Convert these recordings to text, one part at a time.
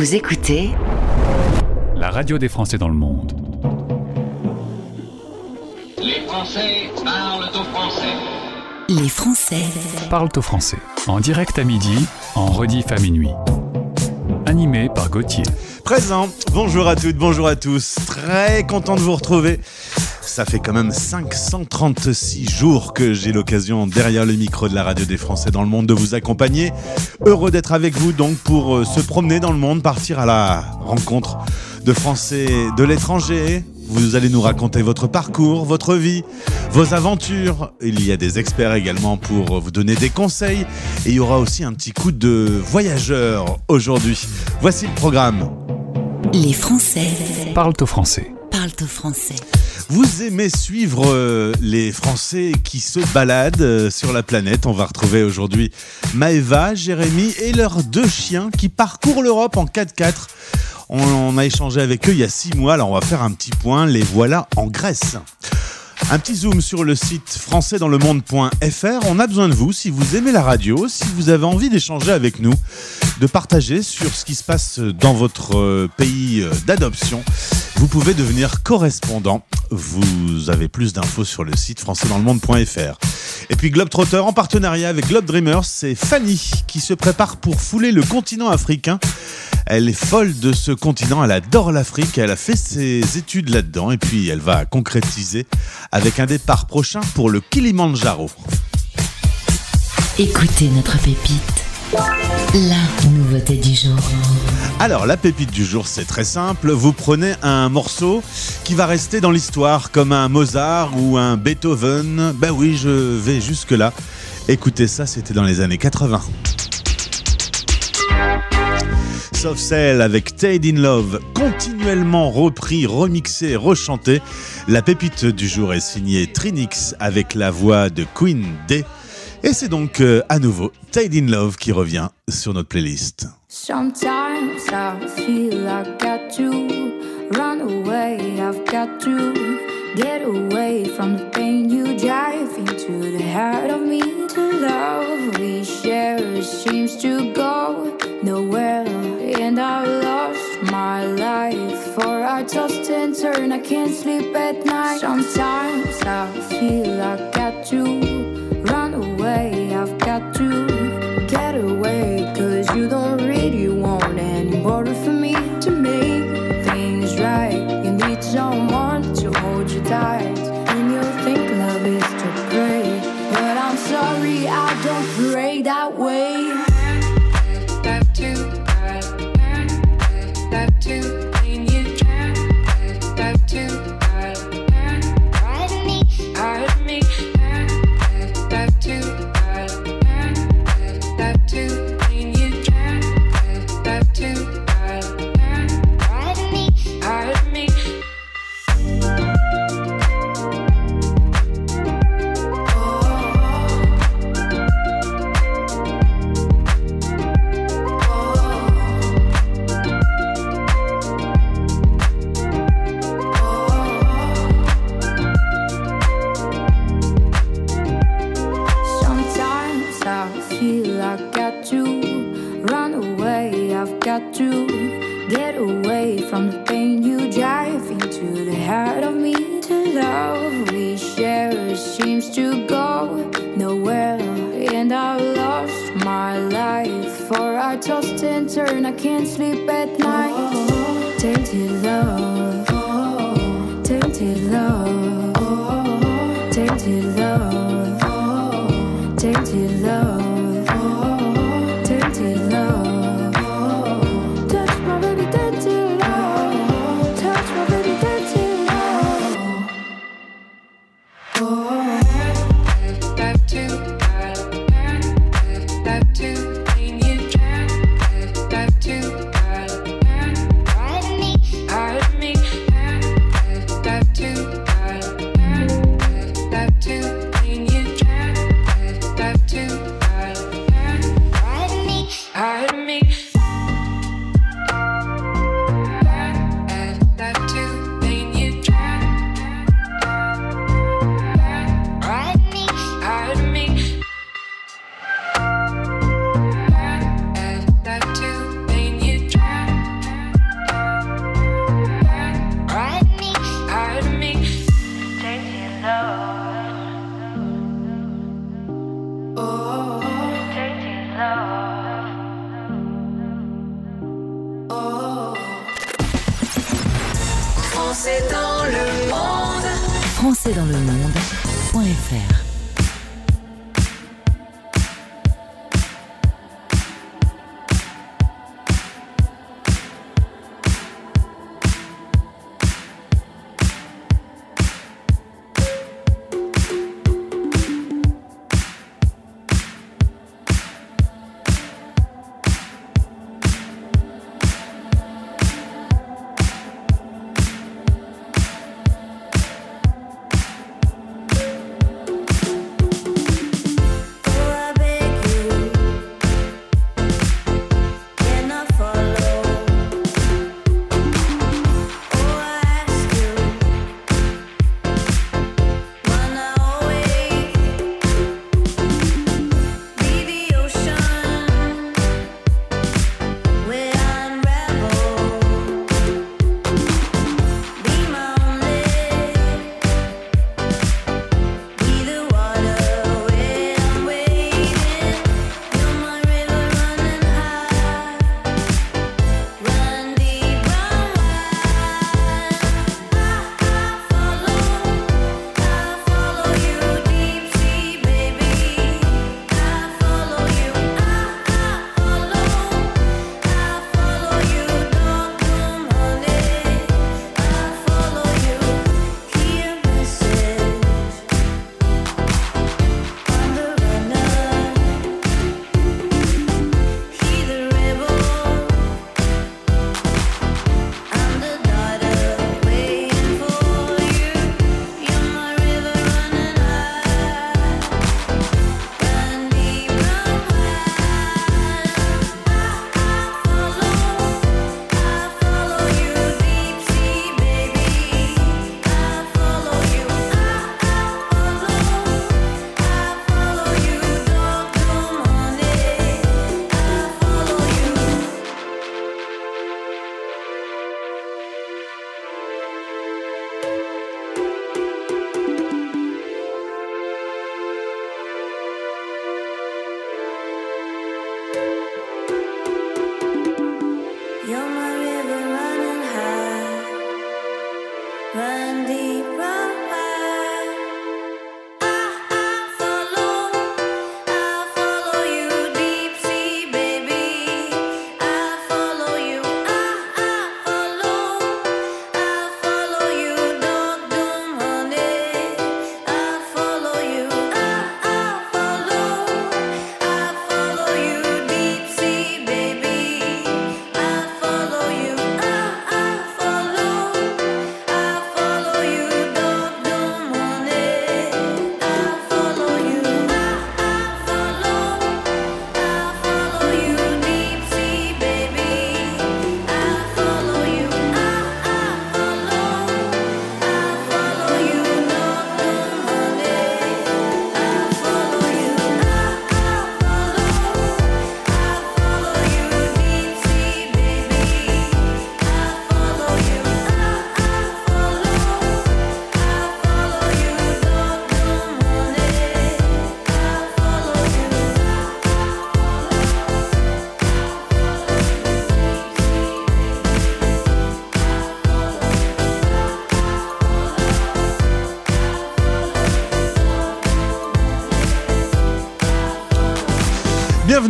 Vous écoutez la radio des Français dans le monde. Les Français parlent au français. Les Français Parlent au français. En direct à midi, en rediff à minuit. Animé par Gauthier. Présent. Bonjour à toutes, bonjour à tous. Très content de vous retrouver. Ça fait quand même 536 jours que j'ai l'occasion derrière le micro de la radio des Français dans le monde de vous accompagner. Heureux d'être avec vous donc pour euh, se promener dans le monde, partir à la rencontre de Français de l'étranger. Vous allez nous raconter votre parcours, votre vie, vos aventures. Il y a des experts également pour vous donner des conseils. Et il y aura aussi un petit coup de voyageur aujourd'hui. Voici le programme. Les Français Parlent au français. parlent au français. Vous aimez suivre euh, les Français qui se baladent euh, sur la planète. On va retrouver aujourd'hui Maëva, Jérémy et leurs deux chiens qui parcourent l'Europe en 4x4. On, on a échangé avec eux il y a six mois, alors on va faire un petit point. Les voilà en Grèce. Un petit zoom sur le site françaisdanslemonde.fr. On a besoin de vous si vous aimez la radio, si vous avez envie d'échanger avec nous, de partager sur ce qui se passe dans votre euh, pays euh, d'adoption. Vous pouvez devenir correspondant. Vous avez plus d'infos sur le site françaisdanslemonde.fr. Et puis Globetrotter en partenariat avec Globe Dreamers, c'est Fanny qui se prépare pour fouler le continent africain. Elle est folle de ce continent, elle adore l'Afrique, elle a fait ses études là-dedans et puis elle va concrétiser avec un départ prochain pour le Kilimandjaro. Écoutez notre pépite. La nouveauté du jour. Alors la pépite du jour c'est très simple, vous prenez un morceau qui va rester dans l'histoire comme un Mozart ou un Beethoven. Ben oui, je vais jusque là. Écoutez ça, c'était dans les années 80. Sauf celle avec Tade in Love, continuellement repris, remixé, rechanté. La pépite du jour est signée Trinix avec la voix de Queen D. Et c'est donc euh, à nouveau Tade in Love qui revient sur notre playlist. Sometimes I feel I got to run away. I've got to get away from the pain you drive into the heart of me. The love we share seems to go nowhere, and I lost my life. For I tossed and turn, I can't sleep at night. Sometimes I feel I got to away. I've got to get away, cause you don't really want any more for me to make things right. You need someone to hold you tight, and you think love is to pray. But I'm sorry, I don't pray that way.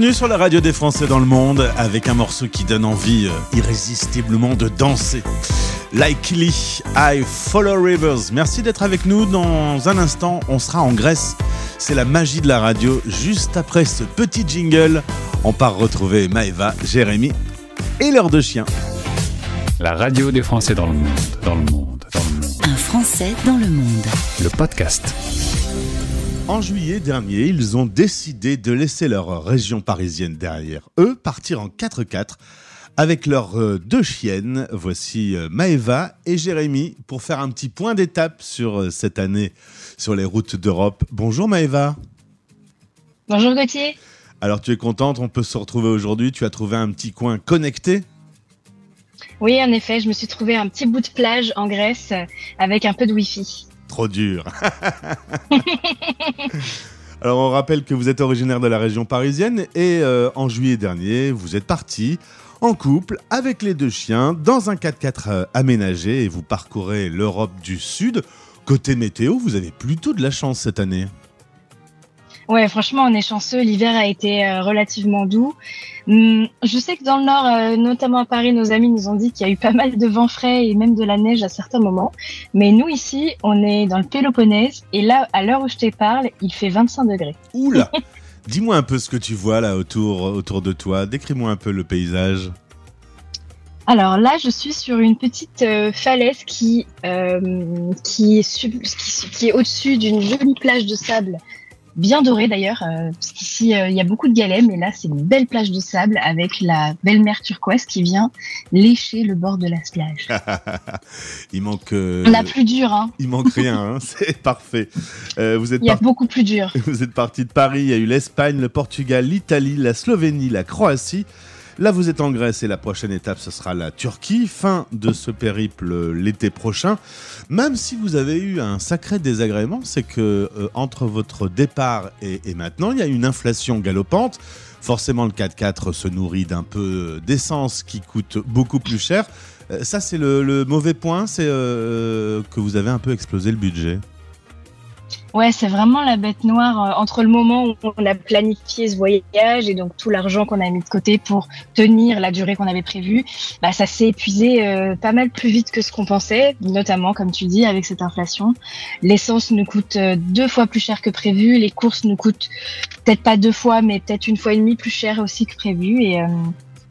Bienvenue sur la radio des Français dans le monde avec un morceau qui donne envie euh, irrésistiblement de danser. Likely I Follow Rivers. Merci d'être avec nous. Dans un instant, on sera en Grèce. C'est la magie de la radio. Juste après ce petit jingle, on part retrouver Maeva, Jérémy et leurs deux chiens. La radio des Français dans le monde, dans le monde, dans le monde. Un Français dans le monde. Le podcast. En juillet dernier, ils ont décidé de laisser leur région parisienne derrière eux, partir en 4x4 avec leurs euh, deux chiennes. Voici euh, Maëva et Jérémy pour faire un petit point d'étape sur euh, cette année sur les routes d'Europe. Bonjour Maëva. Bonjour Gauthier. Alors tu es contente, on peut se retrouver aujourd'hui? Tu as trouvé un petit coin connecté? Oui, en effet, je me suis trouvé un petit bout de plage en Grèce avec un peu de Wi-Fi. Trop dur. Alors on rappelle que vous êtes originaire de la région parisienne et euh, en juillet dernier, vous êtes parti en couple, avec les deux chiens, dans un 4x4 euh, aménagé et vous parcourez l'Europe du Sud. Côté météo, vous avez plutôt de la chance cette année. Ouais, franchement, on est chanceux. L'hiver a été euh, relativement doux. Hum, je sais que dans le nord, euh, notamment à Paris, nos amis nous ont dit qu'il y a eu pas mal de vent frais et même de la neige à certains moments. Mais nous, ici, on est dans le Péloponnèse et là, à l'heure où je te parle, il fait 25 degrés. Oula Dis-moi un peu ce que tu vois là autour, autour de toi. Décris-moi un peu le paysage. Alors là, je suis sur une petite euh, falaise qui, euh, qui est, sub- qui, qui est au-dessus d'une jolie plage de sable, bien dorée d'ailleurs, euh, parce qu'ici euh, il y a beaucoup de galets, mais là c'est une belle plage de sable avec la belle mer turquoise qui vient lécher le bord de la plage. il manque. euh, On a plus dur, hein. Il manque rien, hein, c'est parfait. Euh, vous êtes Il y a par- beaucoup plus dur. Vous êtes parti de Paris, il y a eu l'Espagne, le Portugal, l'Italie, la Slovénie, la Croatie. Là, vous êtes en Grèce et la prochaine étape, ce sera la Turquie. Fin de ce périple l'été prochain. Même si vous avez eu un sacré désagrément, c'est que euh, entre votre départ et, maintenant, il y a une inflation galopante. Forcément, le 4x4 se nourrit d'un peu d'essence qui coûte beaucoup plus cher. Euh, Ça, c'est le, le mauvais point, c'est euh, que vous avez un peu explosé le budget. Ouais, c'est vraiment la bête noire euh, entre le moment où on a planifié ce voyage et donc tout l'argent qu'on a mis de côté pour tenir la durée qu'on avait prévue. Bah, ça s'est épuisé euh, pas mal plus vite que ce qu'on pensait, notamment comme tu dis avec cette inflation. L'essence nous coûte euh, deux fois plus cher que prévu, les courses nous coûtent peut-être pas deux fois, mais peut-être une fois et demie plus cher aussi que prévu et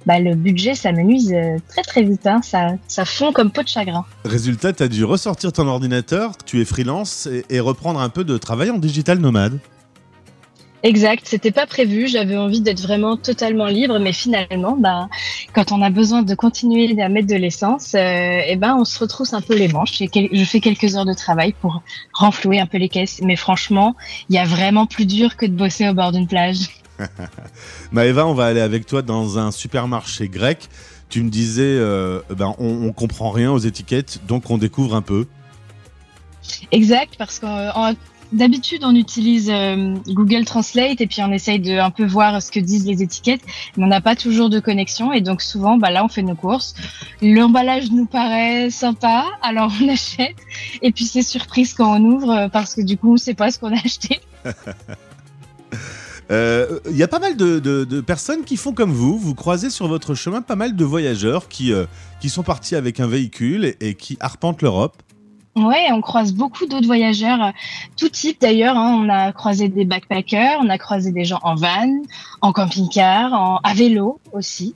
bah, le budget s'amenuise euh, très très vite, hein. ça, ça fond comme peau de chagrin. Résultat, tu as dû ressortir ton ordinateur, tu es freelance et, et reprendre un peu de travail en digital nomade. Exact, c'était pas prévu. J'avais envie d'être vraiment totalement libre, mais finalement, bah, quand on a besoin de continuer à mettre de l'essence, euh, eh ben, on se retrousse un peu les manches. Et quel- je fais quelques heures de travail pour renflouer un peu les caisses. Mais franchement, il y a vraiment plus dur que de bosser au bord d'une plage. Maëva, on va aller avec toi dans un supermarché grec. Tu me disais, euh, ben, on, on comprend rien aux étiquettes, donc on découvre un peu. Exact, parce que euh, d'habitude, on utilise euh, Google Translate et puis on essaye de un peu voir ce que disent les étiquettes, mais on n'a pas toujours de connexion et donc souvent, bah là, on fait nos courses. L'emballage nous paraît sympa, alors on achète et puis c'est surprise quand on ouvre parce que du coup, on sait pas ce qu'on a acheté. Euh, Il y a pas mal de, personnes qui font comme vous. Vous croisez sur votre chemin pas mal de voyageurs qui, euh, qui sont partis avec un véhicule et, et qui arpentent l'Europe. Ouais, on croise beaucoup d'autres voyageurs, euh, tout type d'ailleurs. hein. On a croisé des backpackers, on a croisé des gens en van, en camping-car, en, à vélo aussi.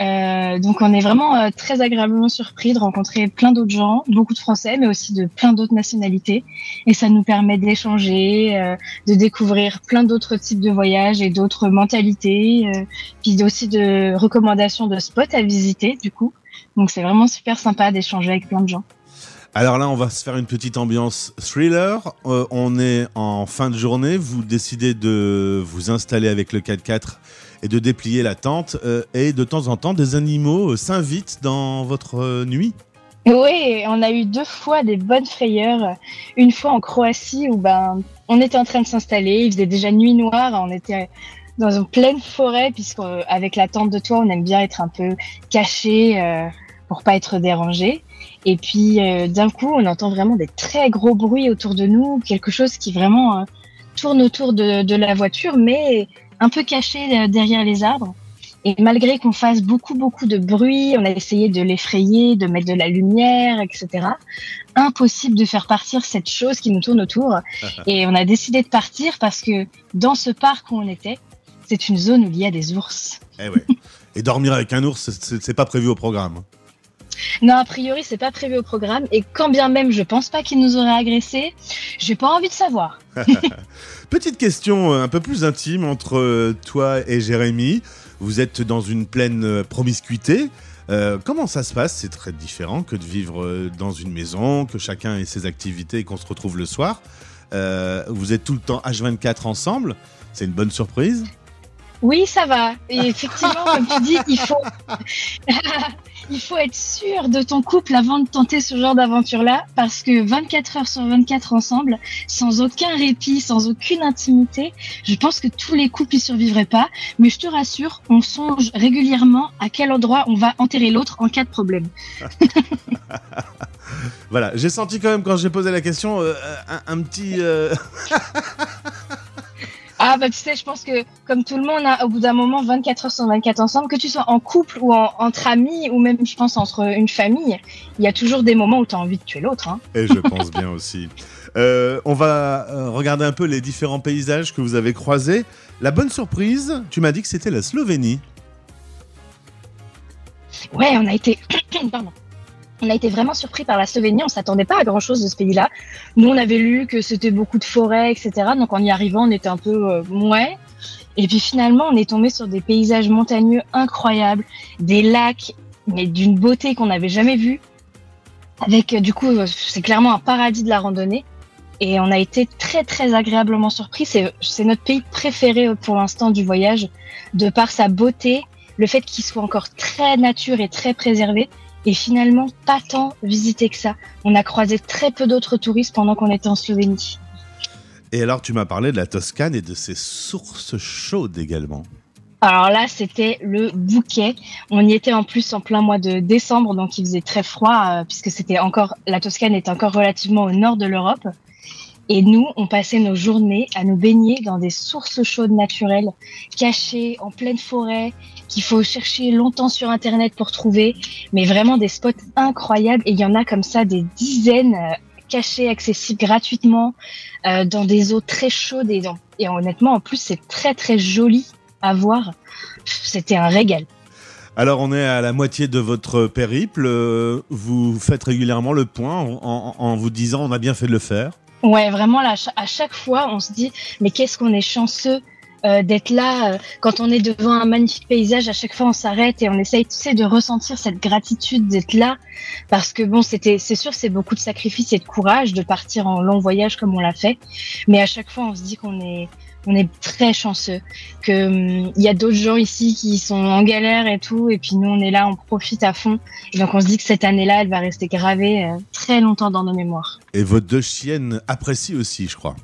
Euh, donc on est vraiment euh, très agréablement surpris de rencontrer plein d'autres gens, beaucoup de Français, mais aussi de plein d'autres nationalités. Et ça nous permet d'échanger, euh, de découvrir plein d'autres types de voyages et d'autres mentalités, puis aussi de recommandations de spots à visiter du coup. Donc c'est vraiment super sympa d'échanger avec plein de gens. Alors là, on va se faire une petite ambiance thriller. On est en fin de journée. Vous décidez de vous installer avec le 4x4 et de déplier la tente. euh, et de temps en temps, des animaux euh, s'invitent dans votre euh, nuit. Oui, on a eu deux fois des bonnes frayeurs. Une fois en Croatie où ben on était en train de s'installer, il faisait déjà nuit noire, on était dans une pleine forêt puisqu'avec la tente de toit, on aime bien être un peu caché euh, pour pas être dérangé. Et puis d'un coup, on entend vraiment des très gros bruits autour de nous, quelque chose qui vraiment tourne autour de la voiture, mais un peu caché euh, derrière les arbres. Et malgré qu'on fasse beaucoup, beaucoup de bruit, on a essayé de l'effrayer, de mettre de la lumière, etc. Impossible de faire partir cette chose qui nous tourne autour. Et on a décidé de partir parce que dans ce parc où on était, c'est une zone où il y a des ours. Eh ouais. et dormir avec un ours, c'est pas prévu au programme. Non, a priori, c'est pas prévu au programme. Et quand bien même je pense pas qu'il nous aurait agressés, j'ai pas envie de savoir. Petite question euh, un peu plus intime entre euh, toi et Jérémy. Vous êtes dans une pleine euh, promiscuité. Euh, comment ça se passe? C'est très différent que de vivre dans une maison, que chacun ait ses activités et qu'on se retrouve le soir. Euh, vous êtes tout le temps H24 ensemble. C'est une bonne surprise? Oui, ça va. Et effectivement, comme tu dis, il faut, il faut être sûr de ton couple avant de tenter ce genre d'aventure-là, parce que 24 heures sur 24 ensemble, sans aucun répit, sans aucune intimité, je pense que tous les couples y survivraient pas. Mais je te rassure, on songe régulièrement à quel endroit on va enterrer l'autre en cas de problème. Voilà, j'ai senti quand même quand j'ai posé la question euh, un, petit. euh, Ah bah tu sais, je pense que comme tout le monde, hein, au bout d'un moment, 24 heures sur 24 ensemble, que tu sois en couple ou en- entre amis, ou même je pense entre une famille, il y a toujours des moments où tu as envie de tuer l'autre. Hein. Et je pense bien aussi. Euh, on va euh, regarder un peu les différents paysages que vous avez croisés. La bonne surprise, tu m'as dit que c'était la Slovénie. Ouais, on a été, pardon, on a été vraiment surpris par la Slovénie. On s'attendait pas à grand chose de ce pays-là. Nous, on avait lu que c'était beaucoup de forêts, etc. Donc en y arrivant, on était un peu euh. Et puis finalement, on est tombé sur des paysages montagneux incroyables, des lacs, mais d'une beauté qu'on n'avait jamais vue. Avec euh, du coup, euh, c'est clairement un paradis de la randonnée. Et on a été très très agréablement surpris. C'est c'est notre pays préféré euh, pour l'instant du voyage, de par sa beauté, le fait qu'il soit encore très nature et très préservé, et finalement pas tant visité que ça. On a croisé très peu d'autres touristes pendant qu'on était en Slovénie. Et alors, tu m'as parlé de la Toscane et de ses sources chaudes également. Alors là, c'était le bouquet. On y était en plus en plein mois de décembre, donc il faisait très froid, euh, puisque c'était encore la Toscane est encore relativement au nord de l'Europe. Et nous, on passait nos journées à nous baigner dans des sources chaudes naturelles, cachées en pleine forêt, qu'il faut chercher longtemps sur Internet pour trouver, mais vraiment des spots incroyables. Et il y en a comme ça des dizaines euh, cachés, accessibles gratuitement, euh, dans des eaux très chaudes. Et, dans- et honnêtement, en plus, c'est très très joli à voir. C'était un régal. Alors, on est à la moitié de votre périple. Euh, Vous faites régulièrement le point en, en- en vous disant on a bien fait de le faire. Ouais, vraiment, là, à chaque fois, on se dit, mais qu'est-ce qu'on est chanceux euh, d'être là. euh, quand on est devant un magnifique paysage, à chaque fois, on s'arrête et on essaye, tu sais, de ressentir cette gratitude d'être là. Parce que bon, c'était, c'est sûr, c'est beaucoup de sacrifices et de courage de partir en long voyage comme on l'a fait. Mais à chaque fois, on se dit qu'on est, on est très chanceux. Que hum, il y a d'autres gens ici qui sont en galère et tout, et puis nous, on est là, on profite à fond. Et donc, on se dit que cette année-là, elle va rester gravée euh, très longtemps dans nos mémoires. Et vos deux chiennes apprécient aussi, je crois.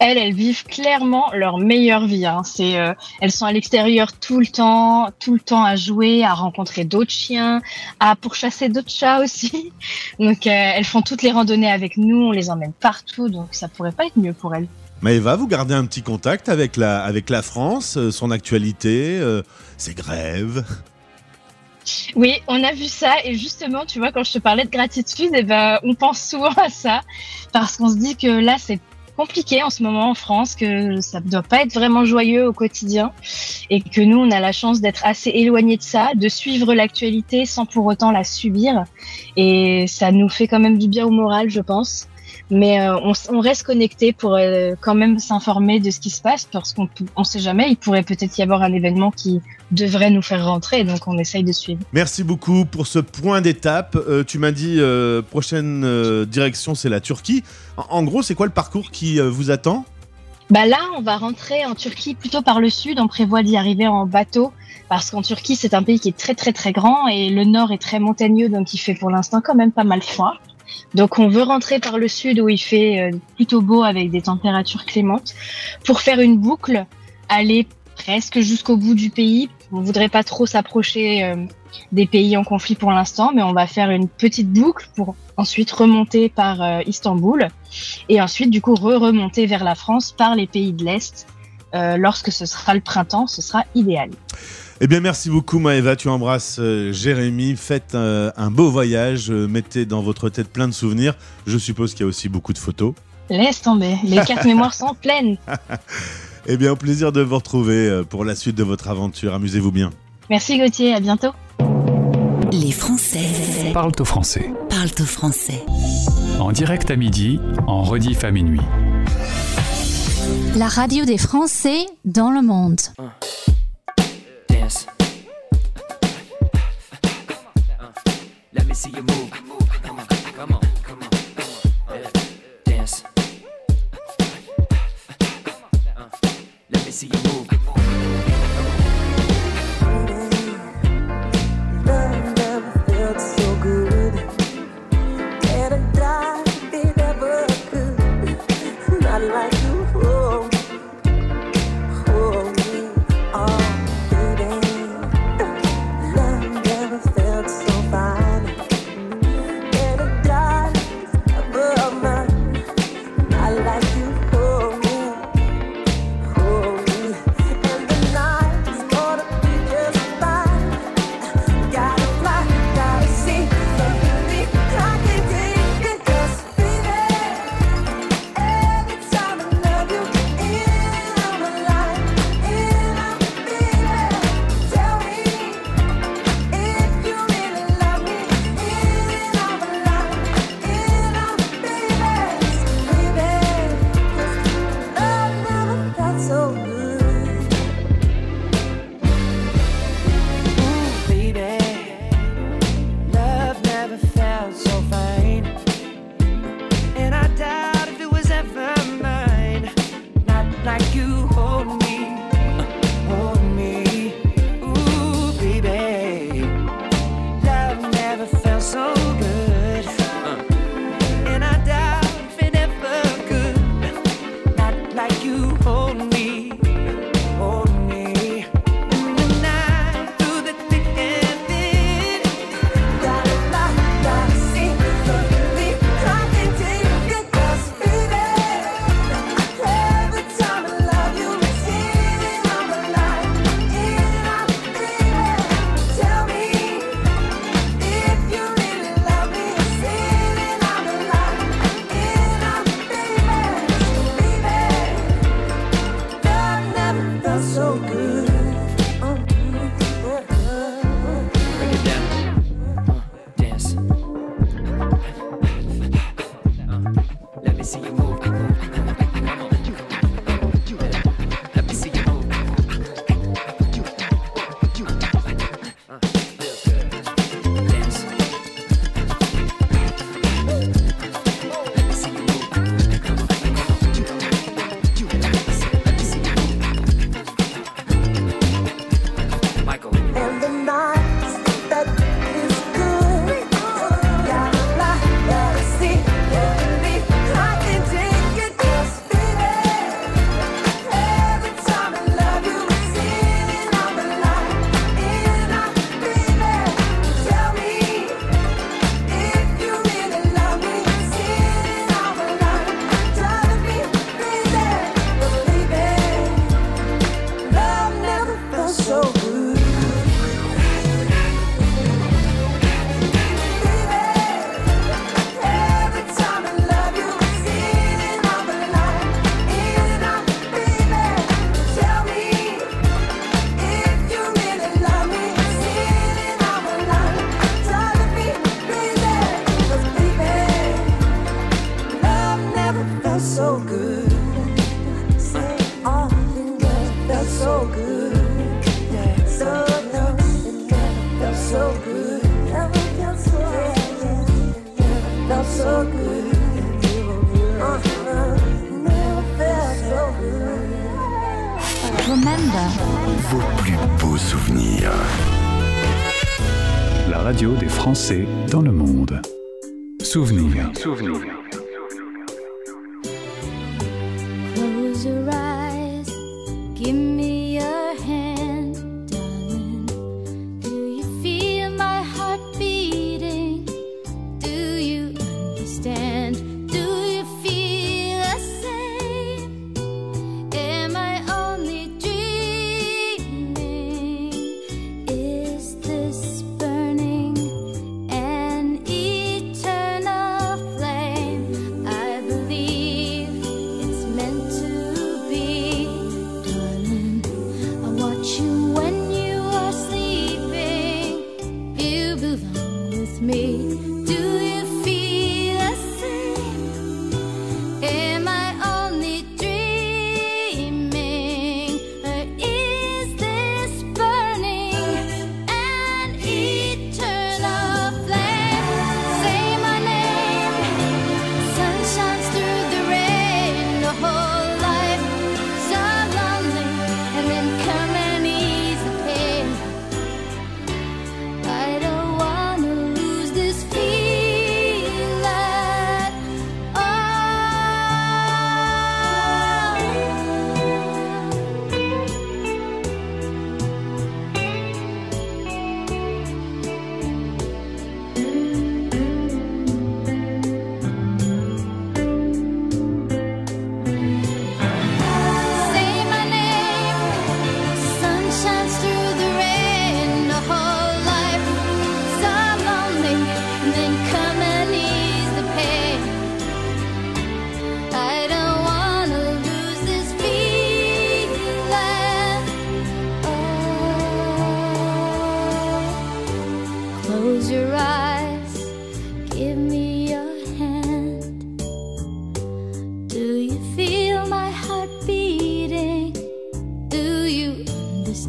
Elles, elles vivent clairement leur meilleure vie. Hein. C'est, euh, elles sont à l'extérieur tout le temps, tout le temps à jouer, à rencontrer d'autres chiens, à pourchasser d'autres chats aussi. Donc, euh, elles font toutes les randonnées avec nous, on les emmène partout, donc ça pourrait pas être mieux pour elles. Maëva, vous gardez un petit contact avec la, avec la France, euh, son actualité, euh, ses grèves? Oui, on a vu ça et justement, tu vois, quand je te parlais de gratitude, eh ben, on pense souvent à ça parce qu'on se dit que là, c'est compliqué en ce moment en France, que ça ne doit pas être vraiment joyeux au quotidien et que nous, on a la chance d'être assez éloignés de ça, de suivre l'actualité sans pour autant la subir et ça nous fait quand même du bien au moral, je pense. Mais euh, on, reste connecté pour euh, quand même s'informer de ce qui se passe parce qu'on ne sait jamais, il pourrait peut-être y avoir un événement qui devrait nous faire rentrer, donc on essaye de suivre. Merci beaucoup pour ce point d'étape. Euh, tu m'as dit prochaine direction, c'est la Turquie. En, en gros, c'est quoi le parcours qui vous attend? Bah là, on va rentrer en Turquie plutôt par le sud. On prévoit d'y arriver en bateau parce qu'en Turquie, c'est un pays qui est très très très grand et le nord est très montagneux, donc il fait pour l'instant quand même pas mal froid. Donc on veut rentrer par le sud où il fait euh, plutôt beau avec des températures clémentes pour faire une boucle, aller presque jusqu'au bout du pays. On voudrait pas trop s'approcher euh, des pays en conflit pour l'instant, mais on va faire une petite boucle pour ensuite remonter par euh, Istanbul et ensuite du coup re-remonter vers la France par les pays de l'Est. Lorsque ce sera le printemps, ce sera idéal. Eh bien, merci beaucoup, Maëva. Tu embrasses euh, Jérémy. Faites euh, un beau voyage. euh, mettez dans votre tête plein de souvenirs. Je suppose qu'il y a aussi beaucoup de photos. Laisse tomber, les cartes mémoire sont pleines. Eh bien, au plaisir de vous retrouver pour la suite de votre aventure. Amusez-vous bien. Merci Gauthier, à bientôt. Les Français Parle au français. parlent au français. En direct à midi, en rediff à minuit. La radio des Français dans le monde. See you move. Come on, come on.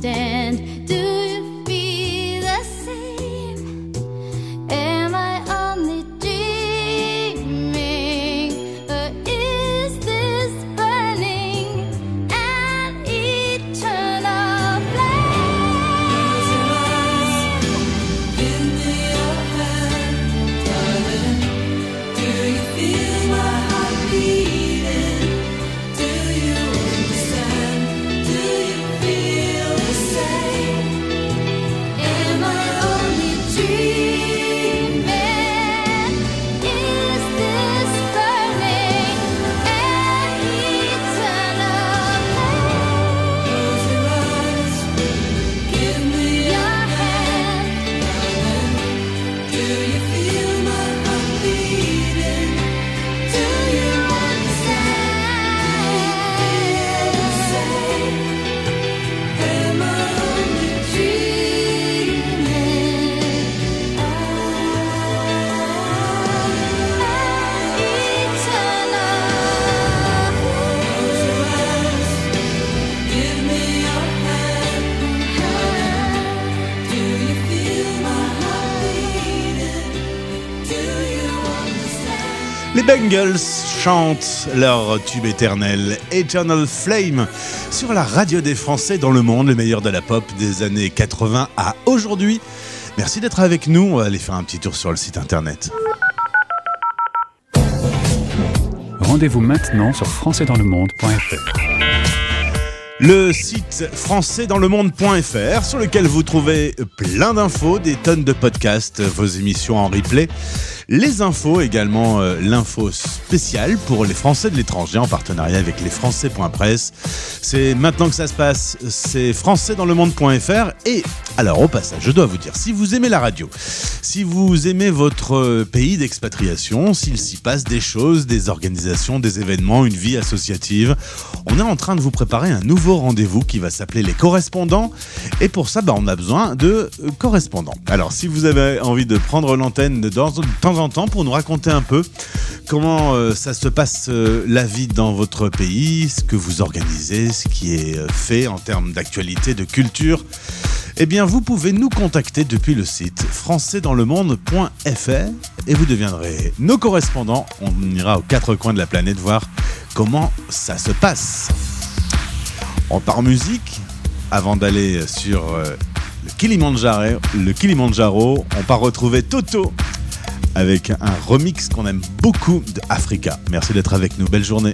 stand. Chantent leur tube éternel Eternal Flame sur la radio des Français dans le monde, le meilleur de la pop des années 80 à aujourd'hui. Merci d'être avec nous. On va aller faire un petit tour sur le site internet. Rendez-vous maintenant sur françaisdanslemonde.fr. Le site françaisdanslemonde.fr sur lequel vous trouvez plein d'infos, des tonnes de podcasts, vos émissions en replay, les infos également, euh, l'info spéciale pour les Français de l'étranger en partenariat avec les. C'est maintenant que ça se passe, c'est françaisdanslemonde.fr et alors au passage, je dois vous dire, si vous aimez la radio, si vous aimez votre euh, pays d'expatriation, s'il s'y passe des choses, des organisations, des événements, une vie associative, on est en train de vous préparer un nouveau rendez-vous qui va s'appeler les correspondants. Et pour ça, bah, on a besoin de euh, correspondants. Alors, si vous avez envie de prendre l'antenne de temps de temps pour nous raconter un peu comment euh, ça se passe euh, la vie dans votre pays, ce que vous organisez, ce qui est euh, fait en termes d'actualité, de culture, Eh bien, vous pouvez nous contacter depuis le site françaisdanslemonde.fr et vous deviendrez nos correspondants. On ira aux quatre coins de la planète voir comment ça se passe. On part en musique avant d'aller sur le Kilimanjaro. Le Kilimanjaro, on part retrouver Toto avec un remix qu'on aime beaucoup de Africa. Merci d'être avec nous. Belle journée.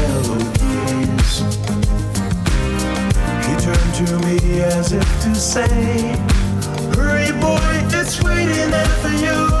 To me as if to say, Hurry, boy, it's waiting for you.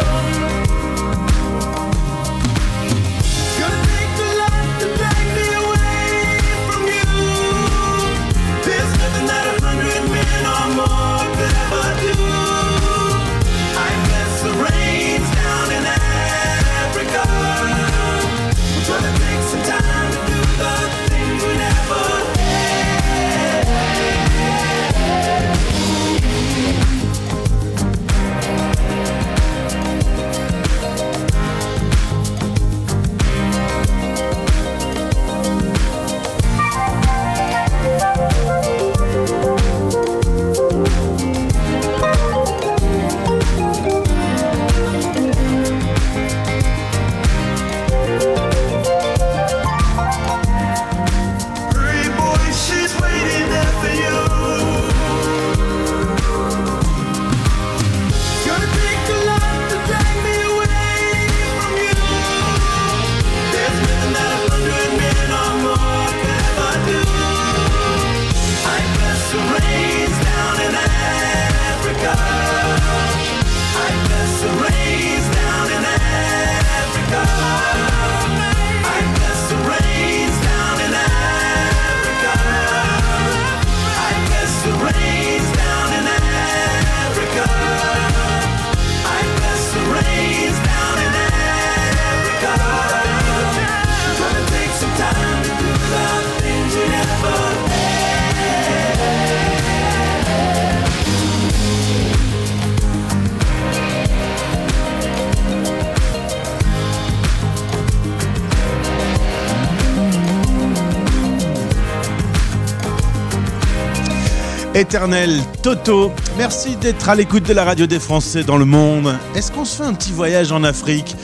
Éternel Toto, merci d'être à l'écoute de la radio des Français dans le monde. Est-ce qu'on se fait un petit voyage en Afrique?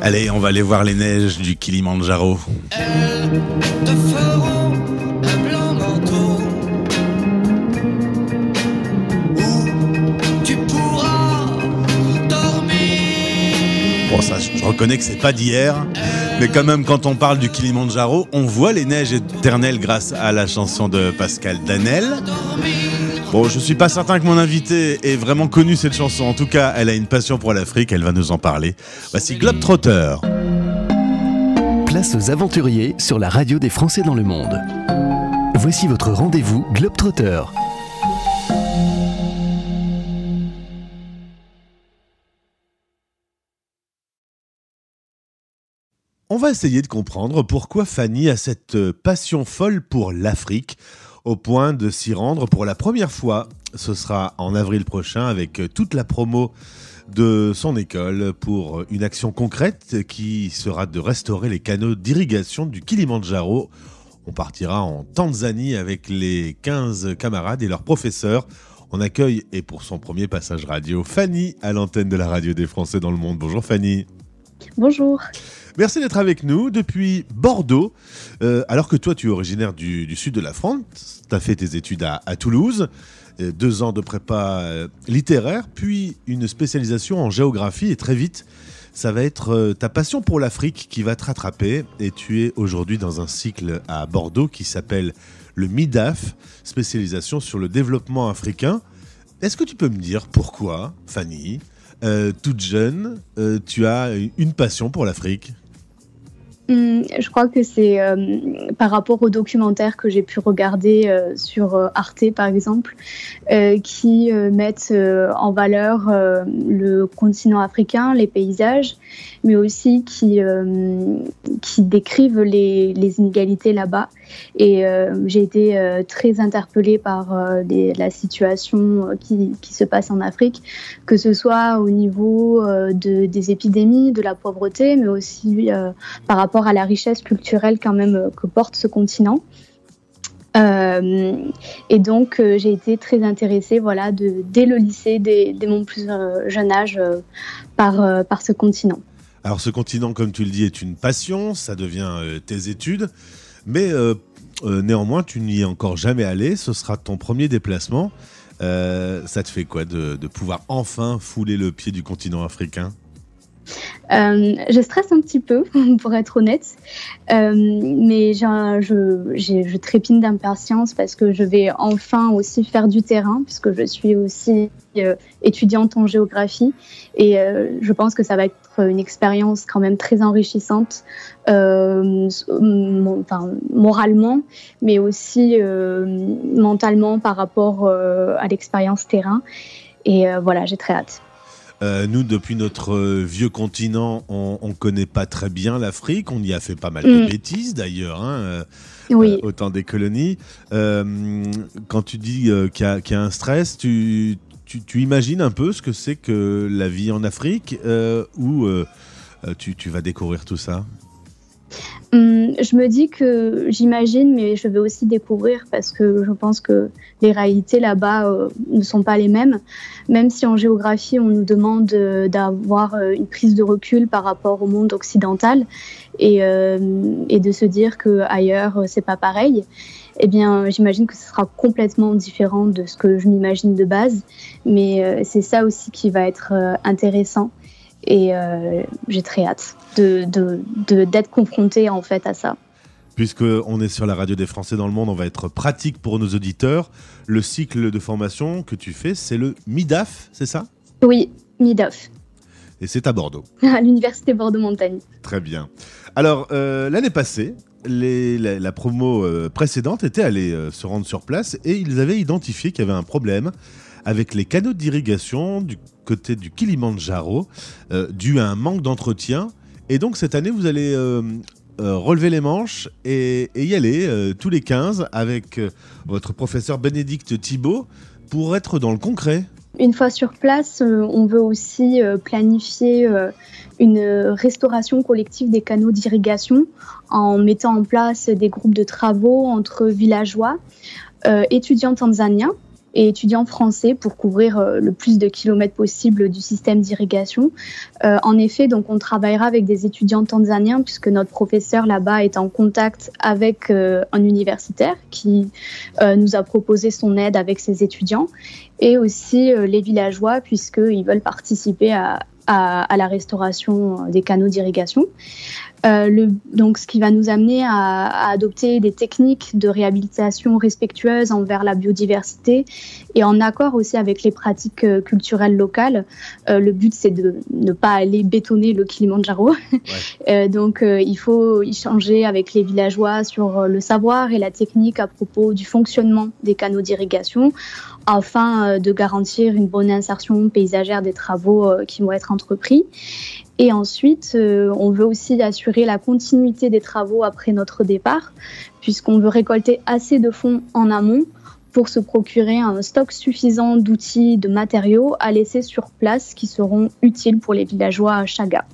Allez, on va aller voir les neiges du Kilimandjaro. où tu pourras dormir. Bon, ça, je reconnais que c'est pas d'hier, mais quand même, quand on parle du Kilimandjaro, on voit les neiges éternelles grâce à la chanson de Pascal Danel. Bon, je suis pas certain que mon invité ait vraiment connu cette chanson. En tout cas, elle a une passion pour l'Afrique, elle va nous en parler. Voici Globetrotter. Place aux aventuriers sur la radio des Français dans le monde. Voici votre rendez-vous Globetrotter. On va essayer de comprendre pourquoi Fanny a cette passion folle pour l'Afrique, au point de s'y rendre pour la première fois. Ce sera en avril prochain avec euh, toute la promo de son école pour euh, une action concrète qui sera de restaurer les canaux d'irrigation du Kilimandjaro. On partira en Tanzanie avec les 15 camarades et leurs professeurs. On accueille, et pour son premier passage radio, Fanny à l'antenne de la radio des Français dans le monde. Bonjour Fanny. Bonjour. Merci d'être avec nous depuis Bordeaux. Euh, alors que toi, tu es originaire du, sud de la France, tu as fait tes études à, à Toulouse, euh, deux ans de prépa euh, littéraire, puis une spécialisation en géographie, et très vite, ça va être ta passion pour l'Afrique qui va te rattraper. Et tu es aujourd'hui dans un cycle à Bordeaux qui s'appelle le MIDAF, spécialisation sur le développement africain. Est-ce que tu peux me dire pourquoi, Fanny, toute jeune, tu as une passion pour l'Afrique? Hum, Je crois que c'est euh, par rapport aux documentaires que j'ai pu regarder euh, sur euh, Arte, par exemple, qui mettent en valeur le continent africain, les paysages, mais aussi qui, décrivent les inégalités là-bas. Et euh, j'ai été euh, très interpellée par euh, la situation qui, se passe en Afrique, que ce soit au niveau de, des épidémies, de la pauvreté, mais aussi par rapport à la richesse culturelle quand même que porte ce continent. Et donc j'ai été très intéressée voilà, dès le lycée, dès, mon plus jeune âge, par, par ce continent. Alors ce continent, comme tu le dis, est une passion, ça devient tes études, mais euh, euh, néanmoins, tu n'y es encore jamais allé, ce sera ton premier déplacement. Euh, ça te fait quoi de, pouvoir enfin fouler le pied du continent africain? Je stresse un petit peu, pour être honnête, mais je, je trépine d'impatience parce que je vais enfin aussi faire du terrain, puisque je suis aussi étudiante en géographie, et je pense que ça va être une expérience quand même très enrichissante, euh, mon- enfin, moralement, mais aussi euh, mentalement par rapport euh, à l'expérience terrain. Et voilà, j'ai très hâte. Euh, nous, depuis notre euh, vieux continent, on ne connaît pas très bien l'Afrique. On y a fait pas mal Mm. de bêtises d'ailleurs, hein, euh, Oui. au temps des colonies. Quand tu dis qu'il y, a- qu'il y a un stress, tu, tu- imagines un peu ce que c'est que la vie en Afrique euh, où euh, euh, tu, vas découvrir tout ça? Hum, je me dis que j'imagine, mais je vais aussi découvrir parce que je pense que les réalités là-bas euh, ne sont pas les mêmes. Même si en géographie, on nous demande d'avoir une prise de recul par rapport au monde occidental et, et de se dire que ailleurs c'est pas pareil. Eh bien, j'imagine que ce sera complètement différent de ce que je m'imagine de base, mais euh, c'est ça aussi qui va être euh, intéressant et euh, j'ai très hâte de, de, de- d'être confrontée en fait à ça. Puisque on est sur la radio des Français dans le monde, on va être pratique pour nos auditeurs. Le cycle de formation que tu fais, c'est le MIDAF, c'est ça? Oui, MIDOF, Et c'est à Bordeaux. à l'université Bordeaux-Montagne. Très bien. Alors, euh, l'année passée, la, promo euh, précédente était allée euh, se rendre sur place et ils avaient identifié qu'il y avait un problème avec les canaux d'irrigation du côté du Kilimandjaro, euh, dû à un manque d'entretien. Et donc, cette année, vous allez relever les manches et, et y aller tous les 15 avec votre professeur Bénédicte Thibault pour être dans le concret. Une fois sur place, euh, on veut aussi euh, planifier euh, une restauration collective des canaux d'irrigation en mettant en place des groupes de travaux entre villageois, étudiants tanzaniens et étudiants français pour couvrir euh, le plus de kilomètres possible du système d'irrigation. Euh, en effet, donc on travaillera avec des étudiants tanzaniens puisque notre professeur là-bas est en contact avec euh, un universitaire qui nous a proposé son aide avec ses étudiants et aussi les villageois puisqu'ils veulent participer à, la restauration des canaux d'irrigation. Euh, le- donc, ce qui va nous amener à, à adopter des techniques de réhabilitation respectueuses envers la biodiversité et en accord aussi avec les pratiques euh, culturelles locales. Euh, le but, c'est de ne pas aller bétonner le Kilimandjaro. Euh, donc, il faut échanger avec les villageois sur le savoir et la technique à propos du fonctionnement des canaux d'irrigation afin de garantir une bonne insertion paysagère des travaux qui vont être entrepris. Et ensuite, euh, on veut aussi assurer la continuité des travaux après notre départ, puisqu'on veut récolter assez de fonds en amont pour se procurer un stock suffisant d'outils, de matériaux à laisser sur place qui seront utiles pour les villageois à Chaga.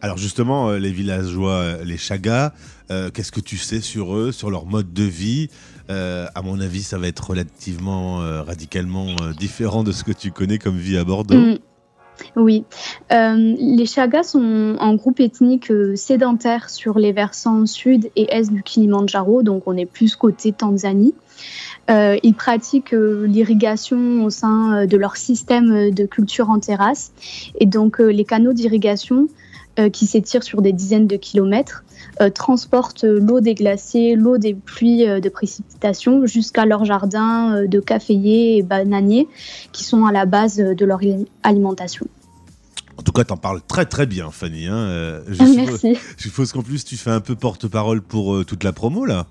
Alors justement, euh, les villageois, euh, les Chagas, euh, qu'est-ce que tu sais sur eux, sur leur mode de vie? Euh, À mon avis, ça va être relativement, euh, radicalement différent de ce que tu connais comme vie à Bordeaux. Mm. Oui, Euh, les Chagas sont un groupe ethnique euh, sédentaire sur les versants sud et est du Kilimandjaro, donc on est plus côté Tanzanie. Euh, ils pratiquent l'irrigation au sein de leur système de culture en terrasse. Et donc les canaux d'irrigation qui s'étirent sur des dizaines de kilomètres euh, transportent euh, l'eau des glaciers, l'eau des pluies euh, de précipitations jusqu'à leurs jardins euh, de caféiers et bananiers qui sont à la base euh, de leur ali- alimentation. En tout cas, t'en parles très très bien, Fanny. hein. Euh, je suppose- merci. Je suppose qu'en plus, tu fais un peu porte-parole pour euh, toute la promo, là.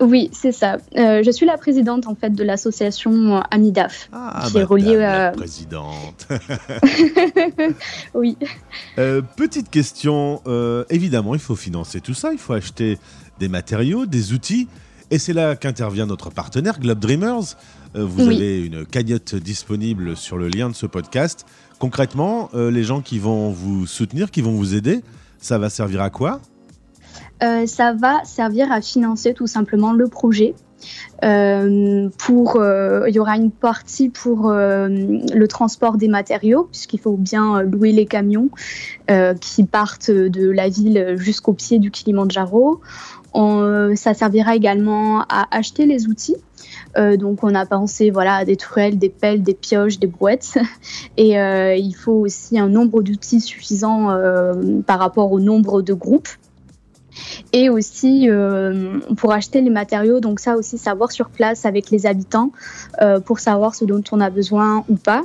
Oui, c'est ça. Euh, je suis la présidente en fait de l'association euh, Amidaf, Ah, qui est reliée madame la présidente. oui. Euh, petite question, euh, évidemment, il faut financer tout ça, il faut acheter des matériaux, des outils, et c'est là qu'intervient notre partenaire Globe Dreamers. Vous Oui. avez une cagnotte disponible sur le lien de ce podcast. Concrètement, les gens qui vont vous soutenir, qui vont vous aider, ça va servir à quoi? Euh, ça va servir à financer tout simplement le projet. Euh, pour, euh, il y aura une partie pour le transport des matériaux, puisqu'il faut bien louer les camions qui partent de la ville jusqu'au pied du Kilimandjaro. On- ça servira également à acheter les outils. Donc on a pensé voilà à des truelles, des pelles, des pioches, des brouettes. Et il faut aussi un nombre d'outils suffisant par rapport au nombre de groupes. Et aussi euh, pour acheter les matériaux, donc ça aussi savoir sur place avec les habitants euh, pour savoir ce dont on a besoin ou pas.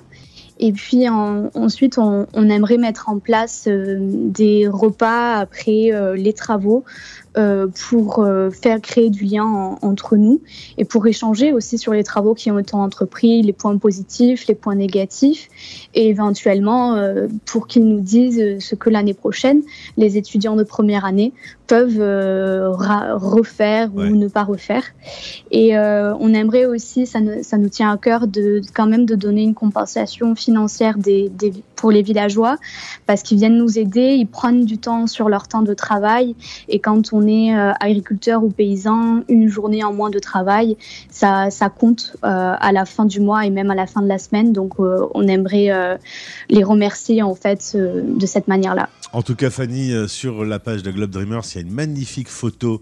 Et puis en- ensuite, on, aimerait mettre en place euh, des repas après les travaux pour euh, faire créer du lien en- entre nous et pour échanger aussi sur les travaux qui ont été entrepris, les points positifs, les points négatifs et éventuellement euh, pour qu'ils nous disent ce que l'année prochaine les étudiants de première année peuvent euh, refaire ou ne pas refaire. Et euh, on aimerait aussi, ça, ne- ça nous tient à cœur de quand même de donner une compensation financière des, des- pour les villageois parce qu'ils viennent nous aider, ils prennent du temps sur leur temps de travail et quand on est euh, agriculteur ou paysan, une journée en moins de travail, ça, ça compte euh, à la fin du mois et même à la fin de la semaine. Donc euh, on aimerait les remercier en fait de cette manière-là. En tout cas, Fanny, sur la page de Globe Dreamers, il y a une magnifique photo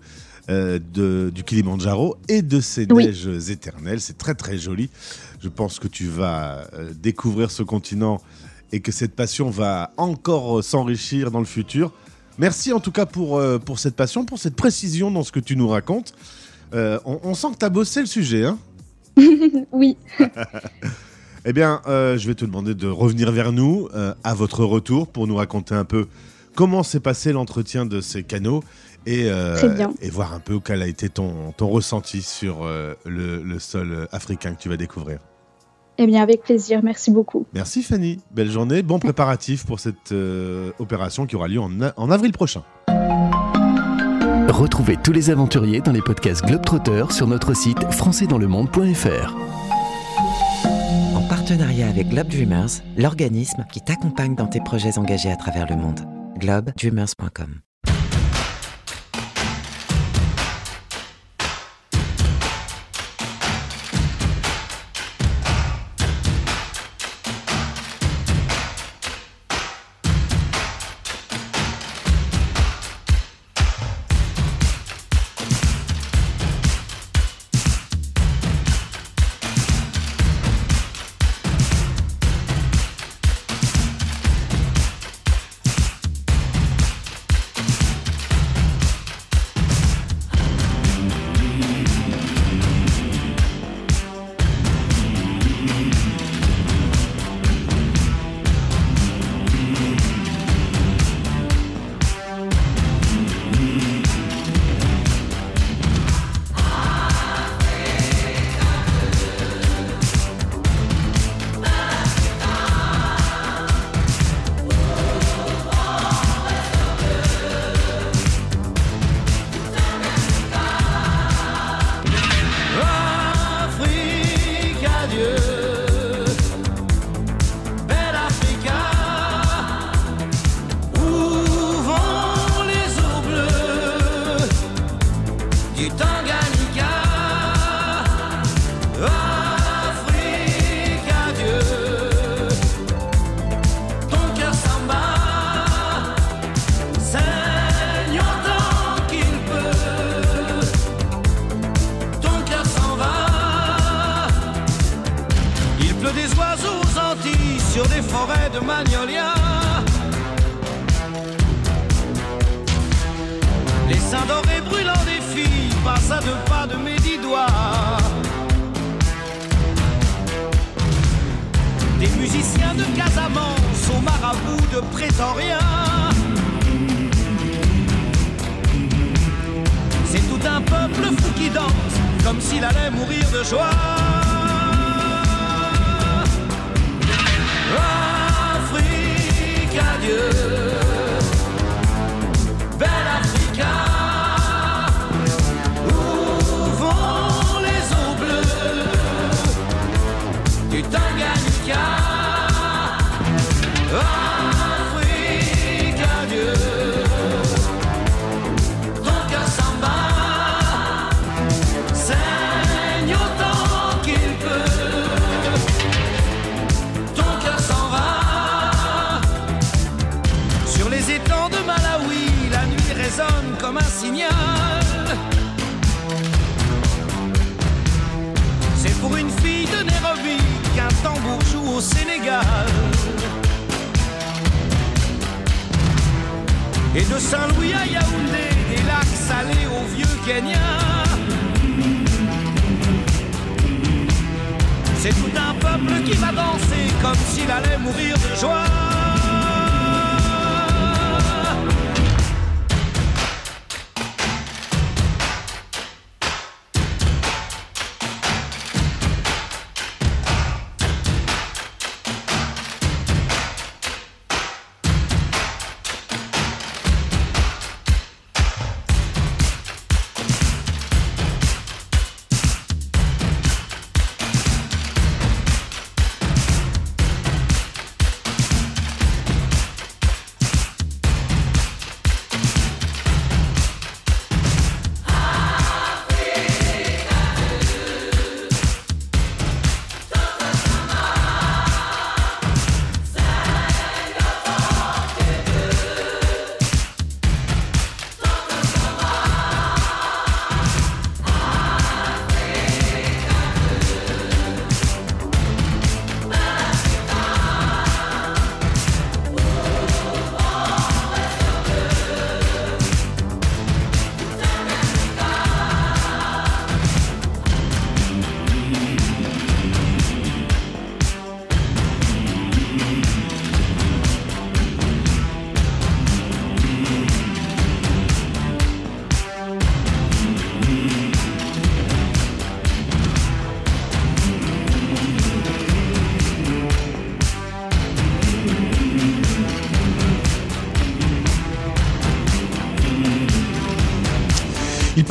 euh, de, du Kilimandjaro et de ses Oui. neiges éternelles. C'est très très joli. Je pense que tu vas euh, découvrir ce continent et que cette passion va encore s'enrichir dans le futur. Merci en tout cas pour, euh, pour cette passion, pour cette précision dans ce que tu nous racontes. Euh, on, on sent que tu as bossé le sujet, hein oui. Eh bien, euh, je vais te demander de revenir vers nous à votre retour pour nous raconter un peu comment s'est passé l'entretien de ces canaux et, et voir un peu quel a été ton, ton ressenti sur le, le sol africain que tu vas découvrir. Eh bien, avec plaisir. Merci beaucoup. Merci Fanny, belle journée, bon préparatif pour cette euh, opération qui aura lieu en, avril prochain. Retrouvez tous les aventuriers dans les podcasts Globetrotter sur notre site françaisdanslemonde.fr. En partenariat avec Globe Dreamers, l'organisme qui t'accompagne dans tes projets engagés à travers le monde. globedreamers.com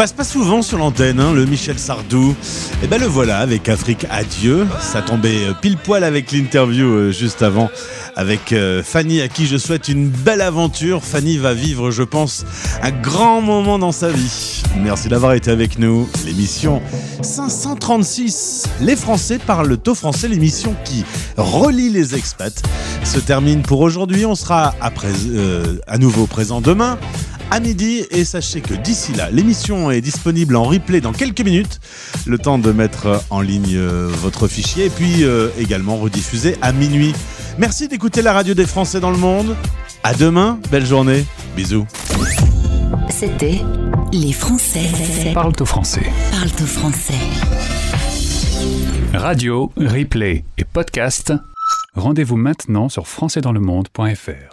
passe pas souvent sur l'antenne, hein, le Michel Sardou. Et ben le voilà avec Afrique Adieu. Ça tombait euh, pile poil avec l'interview euh, juste avant avec euh, Fanny à qui je souhaite une belle aventure. Fanny va vivre, je pense, un grand moment dans sa vie. Merci d'avoir été avec nous. L'émission 536. Les Français parlent au français, l'émission qui relie les expats, se termine pour aujourd'hui. On sera euh, à nouveau présent demain à midi et sachez que d'ici là, l'émission est disponible en replay dans quelques minutes. Le temps de mettre en ligne euh, votre fichier et puis euh, également rediffusé à minuit. Merci d'écouter la radio des Français dans le monde. À demain, belle journée. Bisous. C'était Les Français Parle au français. parlent au français. Radio, replay et podcast. Rendez-vous maintenant sur françaisdanslemonde.fr.